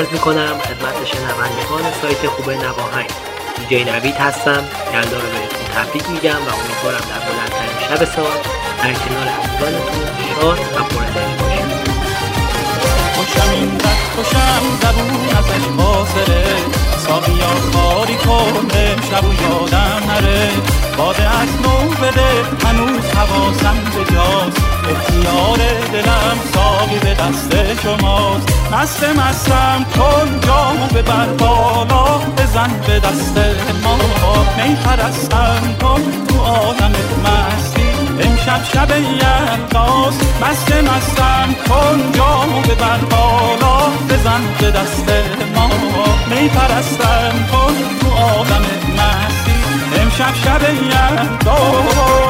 عرض می‌کنم خدمت شنوندگان سایت خوب نواهنگ دیجی نوید هستم. یلدا رو بهتون تبریک میگم و امیدوارم در بلندترین شب سال در کنار عزیزانتون شاد و پرانرژی باشید. خوشم اینقدر خوشم زبون ازش فاصله ساقیا کاری کنه شب و یادم نره. باده از نو بده هنوز حواسم به جاست. اختیار دلم ساقی به دست شماست. مست مستم کن جامو ببر بالا بزن به دست ما. می پرستم کن تو آدم مستی. امشب شب یلداز. مست مستم کن جامو ببر بالا بزن به دست ما. می پرستم کن تو آدم مستی. امشب شب یلداز.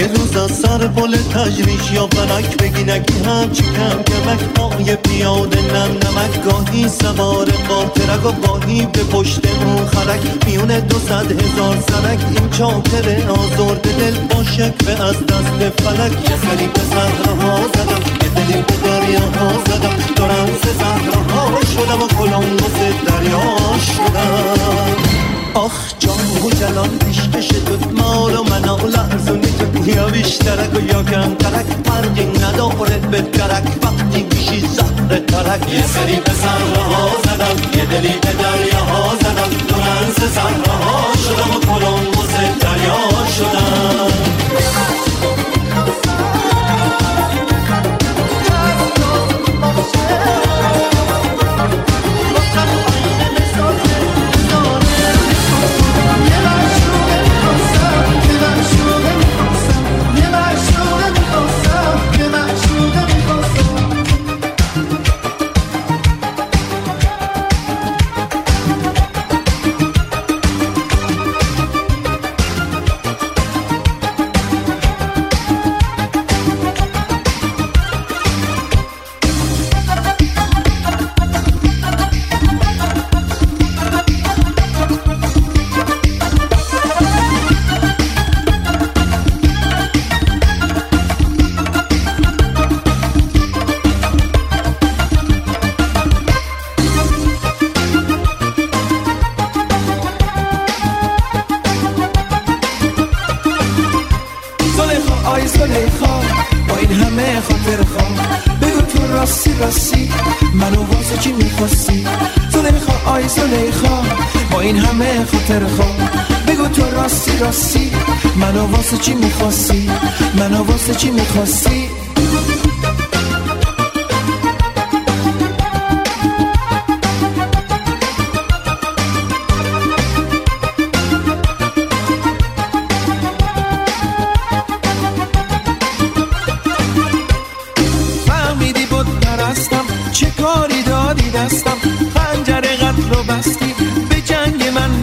یه روز از سر پل تجریش یا فلک بگی نگی همچی کم کمک پای پیاده نم نمک گاهی سوار قاطرک و گاهی به پشت اون خرک میونه دو صد هزار سرک این چاکر آزرد دل با شکوه از دست فلک. یه سری به صحراها زدم یه دلی به دریاها زدم. دارم سه صحراها شدم و کلمبوس دریا شدم. آخ جان و تو یا یا کمترک فرقی نداره به درک وقتی میشی زهر ترک یه سری به ها زدم یه دلی به ها زدم دو رنز ها شدم و کلمبوس دریا شدم چی می‌خواستی؟ من واسه چی می‌خواستی؟ فهمیدی بود پرستم چه کاری دادی دستم؟ پنجره قتل رو بستی.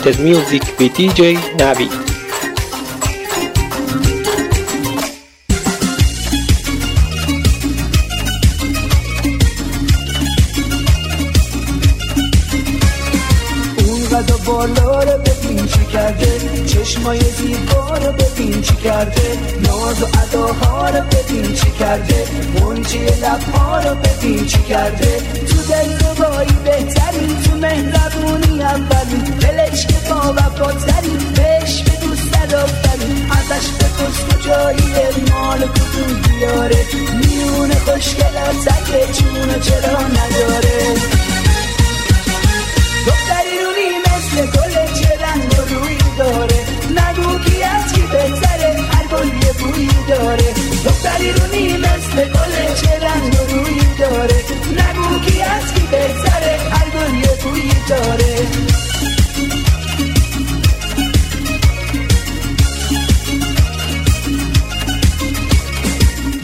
Selected Music with DJ Navi. چشمای زیبا رو ببین چی کرده. ناز و اداها رو ببین چی کرده. منجی لبها رو ببین چی کرده. تو دل ربایی بهتری تو مهربونی اولی دلش که با وفاتری بهش به دوست دافتری ازش بپرس کجایی مال کدوم بیاره. میونه خوشگلات اگه چونه چرا نداره؟ مثل گل چه رنگ و روی داره. نگو کی از کی بهتره هر گل یه بویی داره. دختری رونی مثل گل چه رنگ و روی داره. نگو کی از کی بهتره هر گل یه بویی داره.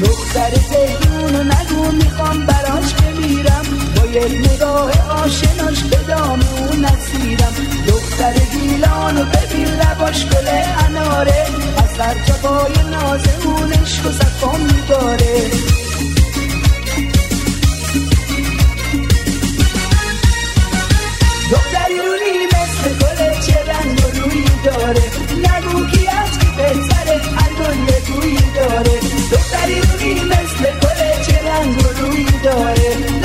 دختر زیدون و نگو می‌خوام براش یک نگاه آشناش به دام اون نسیرم دختر گیلان و ببین لباش گل اناره. از سر جوای نازمونش و صفا میداره دختری رونی مثل گل چه رنگ و روی داره. نگو کی از کی بهتره هر گل یه توی داره. دختری رونی مثل گل چه رنگ و روی داره.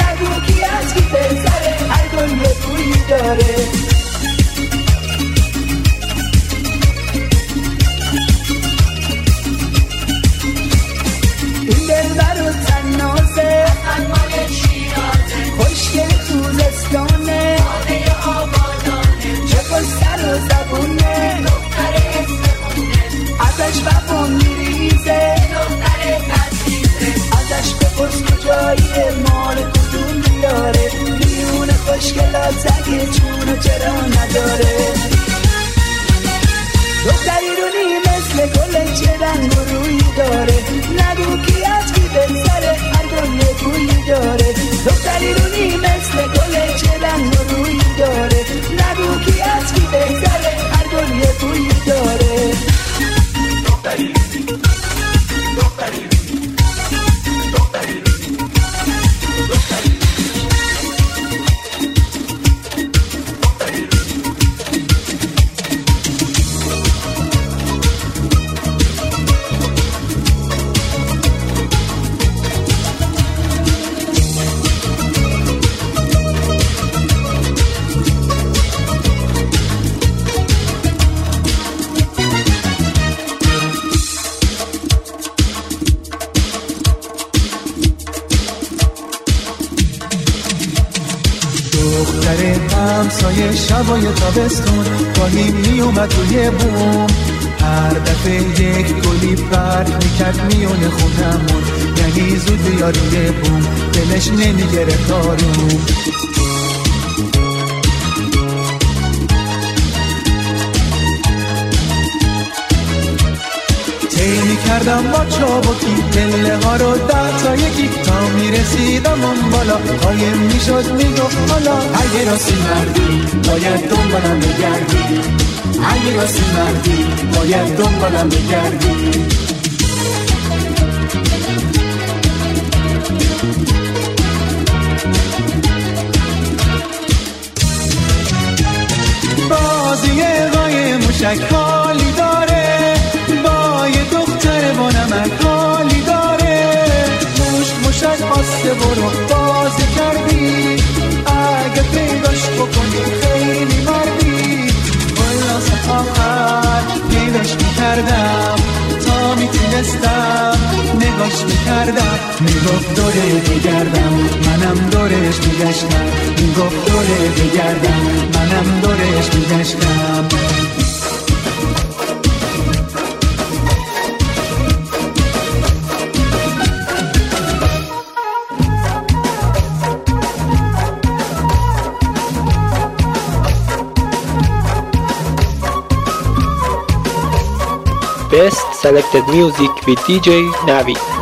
کی بهتره هر گل یه توی داره. این دلبر و تنازه خوشگل خوزستانه. چه با سر و زبونه. ازش وفا چرا نداره؟ دختری رونی مثل گل چه رنگ روی داره. نگو کی از کی بهتره هر گل یه بویی داره. دختری رونی مثل گل چه رنگ روی داره. نگو کی از کی بهتره هر گل یه داره. همسایه شبای تابستون گاهی میومد روی بوم. هر دفعه یک گلی برد می‌کرد میونه خونمون یعنی زود بیا بوم. دلش نمی‌گرفت آروم. طی می‌کردم با چابکی پله ها رو ده تا یکی. تا می‌رسیدم اون بالا. قایم می‌شد می‌گفت حالا اگه راستی مردی باید دنبالم بگردی. اگه راستی مردی باید دنبالم بگردی. بازی قای موشک حالی برو بازی کردی. اگه پیداش بکنی خیلی مردی. خلاص آخر پیداش می‌کردم. تا می‌تونستم نگاش می‌کردم. می‌گفت دوره بگردم منم دورش میگشتم. می‌گفت دوره بگردم منم دورش میگشتم. Best Selected Music with DJ Navi.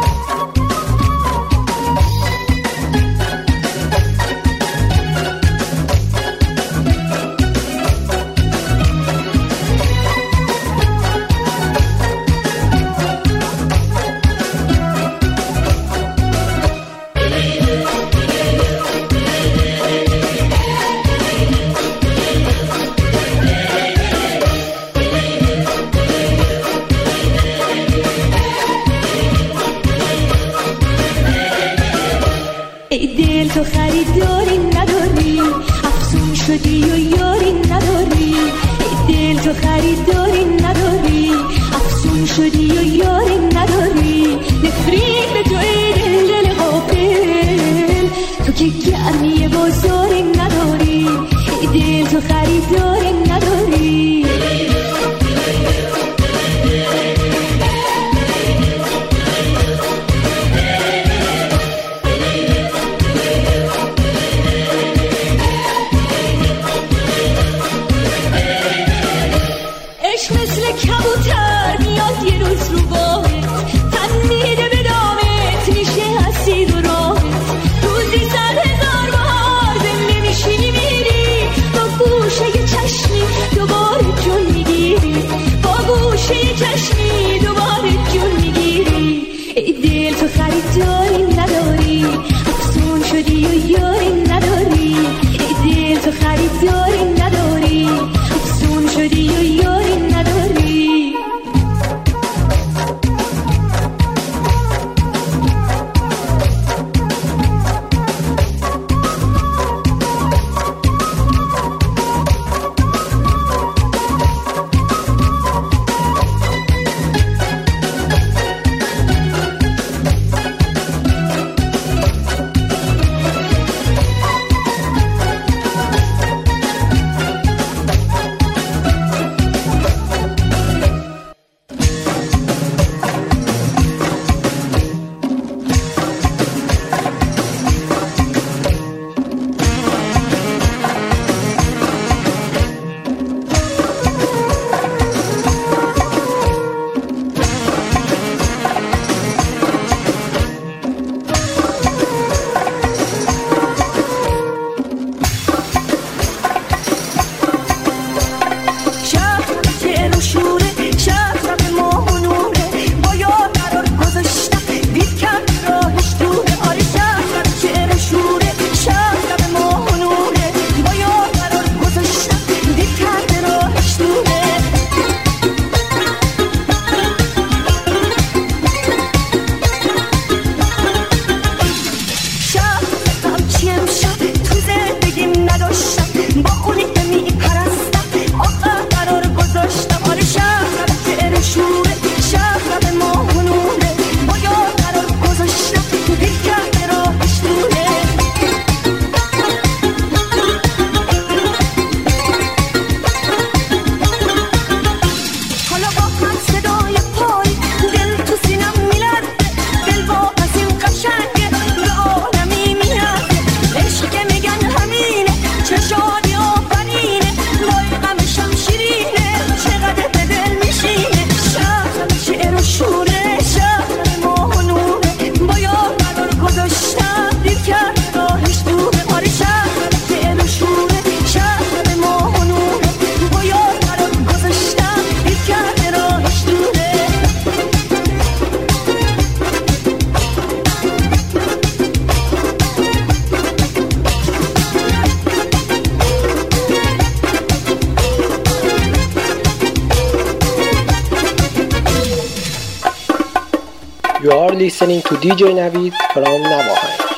listening to DJ Navid from Navajo.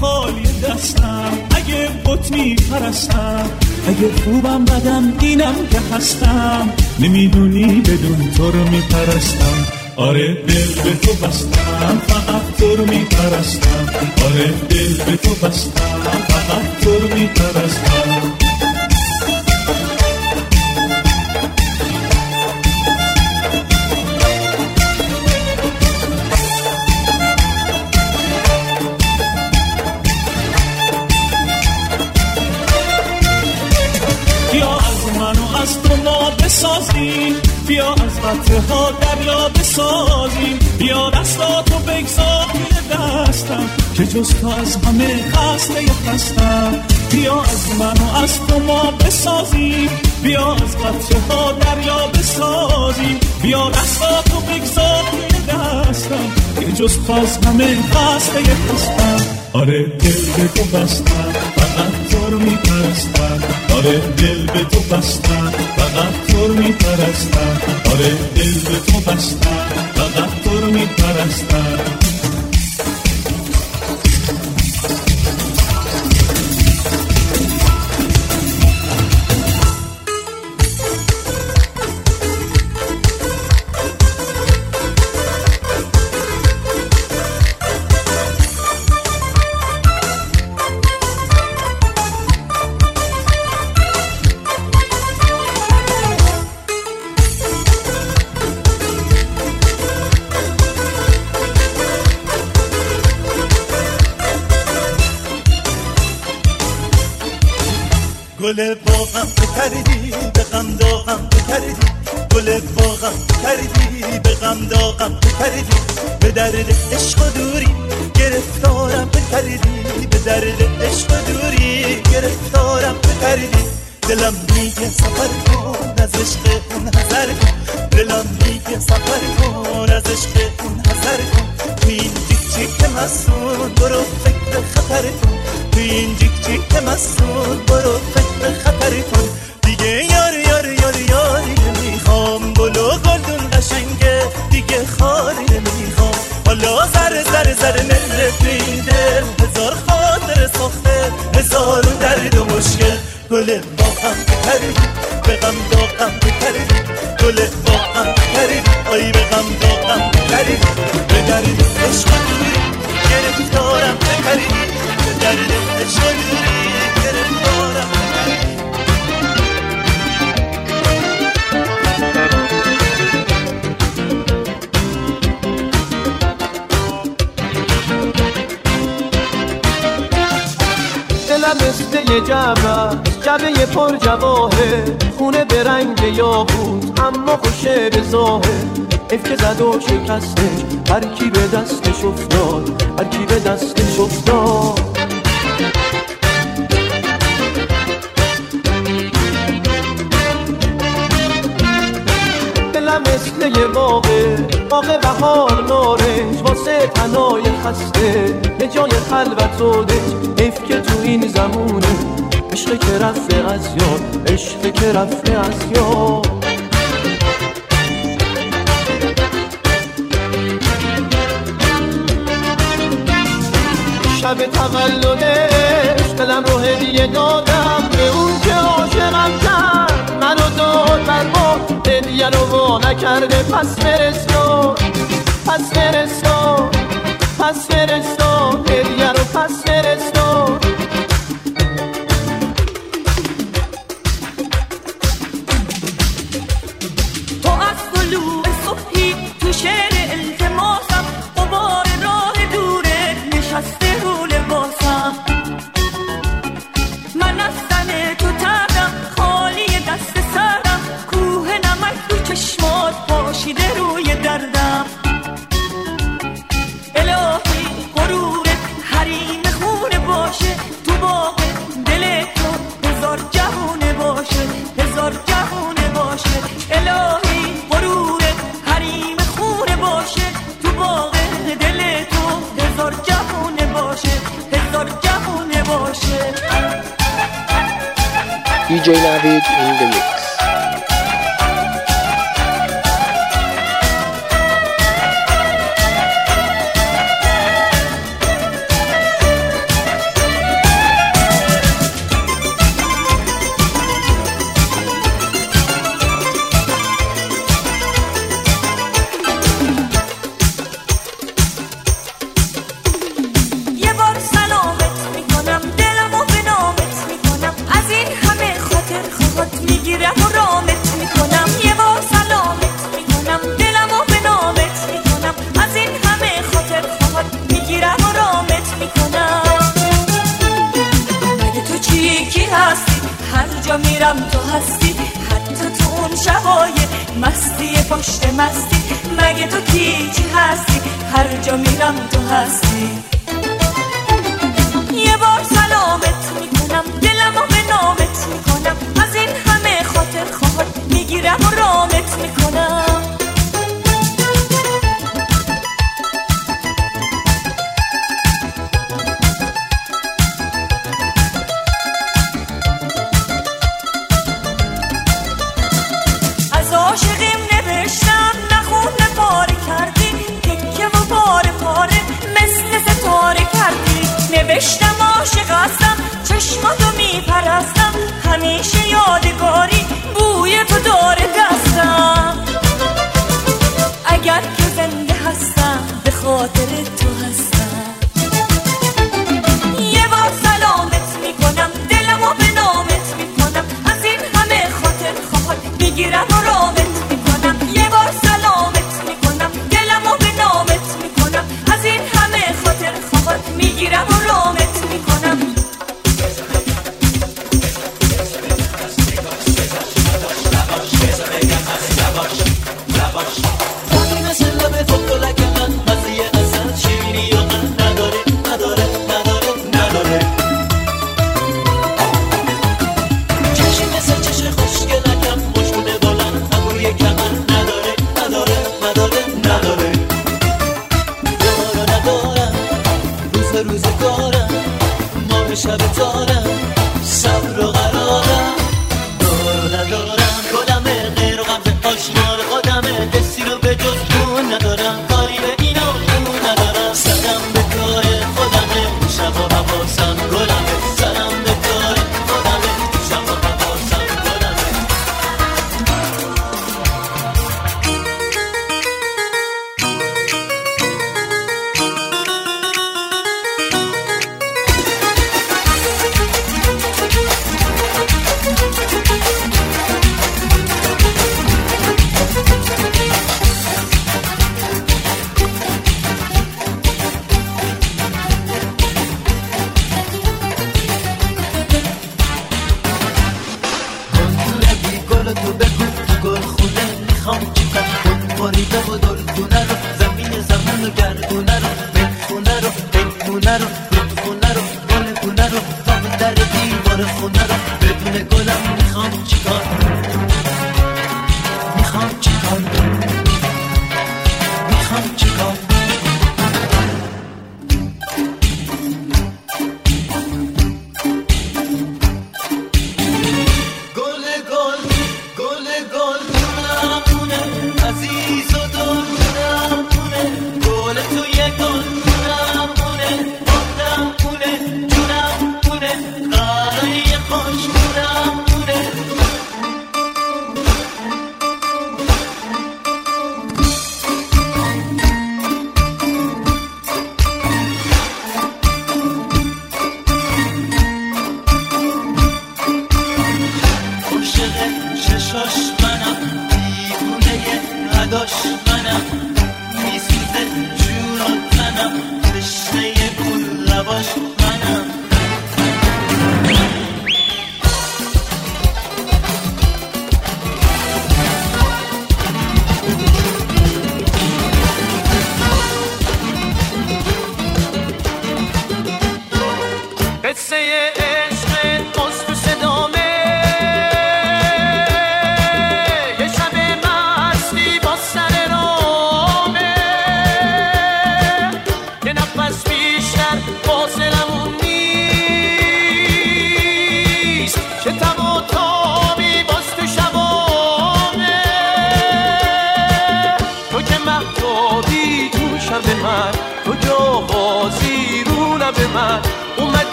خالی دستم اگه بت میپرستم اگه خوبم بدم اینم که هستم. نمی‌دونی بدون تو رو میپرستم. آره دل به تو بستم فقط تو رو میپرستم. آره دل به تو بستم فقط تو رو میپرستم. بسازیم. بیا از قطره ها دریا بسازیم. بیا دستاتو بگذار توی دستم که جز تو از همه خسته خستم بیا از من و از تو ما بسازیم. بیا از قطره ها دریا بسازیم. بیا دستاتو بگذار توی دستم که جز تو از همه خسته خستم آره دل به تو بستم. تو رو میپرستم آره دل به تو بستم فقط تو رو میپرستم آره دل به تو بستم فقط تو رو میپرستم look پر جواهه خونه به رنگ یاقوت اما خوشه به ظاهر. افکه زد و شکستش هر کی به دستش افتاد هر کی به دستش افتاد. دلم مثل یه باغه باغ بهار نارنج واسه تنای خسته یه جای خلوت و دنج حیف که تو این زمونه عشق که رفته از یاد عشق که رفته از یاد. شب تولدش دلم رو هدیه دادم. به اون که عاشقم کرد منو داد بر ما. هدیه رو وا نکرده پس فرستاد. پس فرستاد. پس فرستاد. هدیه رو پس فرستاد. عاشقستم چشماتو میپرستم همیشه یادگاری بوی تو داره دستم. اگر که زنده هستم به خاطر تو هستم. یه بار سلامت می‌کنم دلمو به نامت می‌کنم از این همه خاطر خواهد می‌گیرم و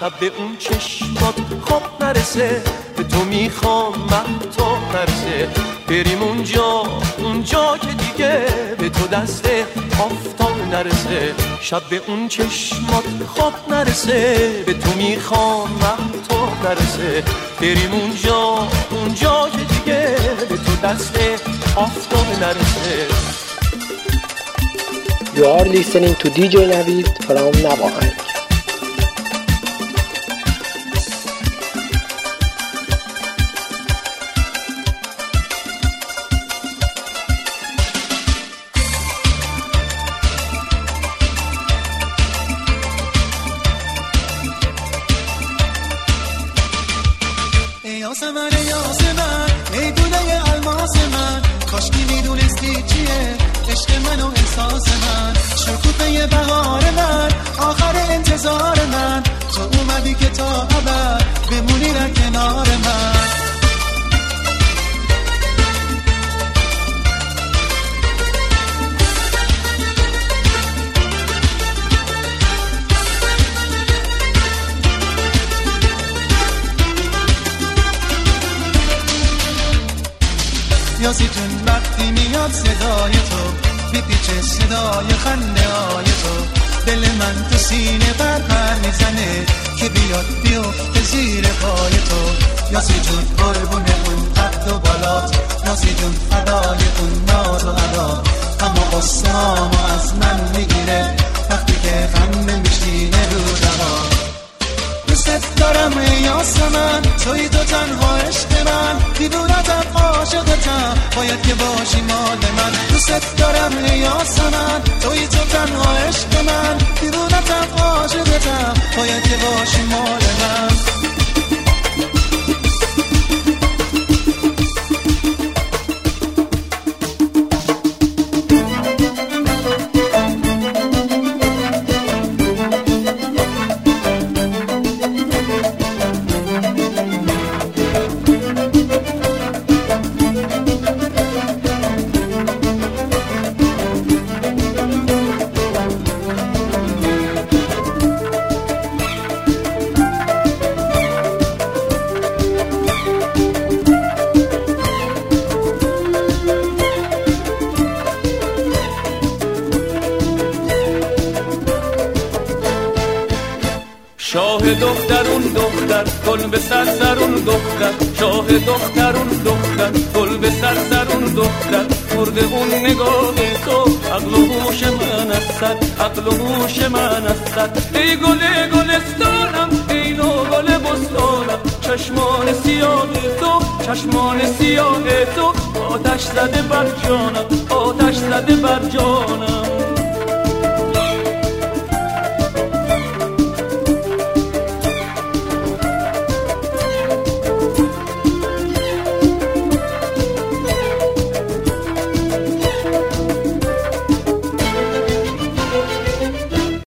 شب به اون چشمات خوب نرسه به تو می‌خوام من تو نرسه. بریم اونجا اونجا که دیگه به تو دست آفتاب نرسه. شب به اون چشمات خوب نرسه به تو می‌خوام من تو نرسه. بریم اونجا اونجا که دیگه به تو دست آفتاب نرسه. You are listening to DJ Navid from Navahank. آسمان ای آسمان ای گونه الماس من. کاشکی می‌دونستی چیه؟ عشق من و احساس من. شکوفه بهار من آخر انتظار من. تو اومدی که تا ابد بمونی در کنار من. یاسی جون وقتی میاد صدای تو میپیچه صدای خنده های تو. دل من تو سینه بر پر می‌زنه که بیاد بیفته زیر پای تو. یاسی جون قربون اون قد و بالات. یاسی جون فدای اون ناز و ادا. اما قصامو از من می‌گیره. وقتی که خنده میشینه رو دما دوست دارم ای آسمان توی تو تنها عشق من. دیوونتم عاشقتم باید که باشی مال من. دوست دارم ای آسمان توی تو تنها عشق من. دیوونتم عاشقتم باید که باشی مال من. دخترون دختر گل به سر سرون دختر. شاه دخترون دختر گل به سر سرون دختر. مرد اون نگاه تو عقل و هوش من است عقل و هوش من است ای گل گلستانم ای نو گل بستانم. چشمان سیاه تو چشمان سیاه تو. آتش زده بر جانم آتش زده بر جانم.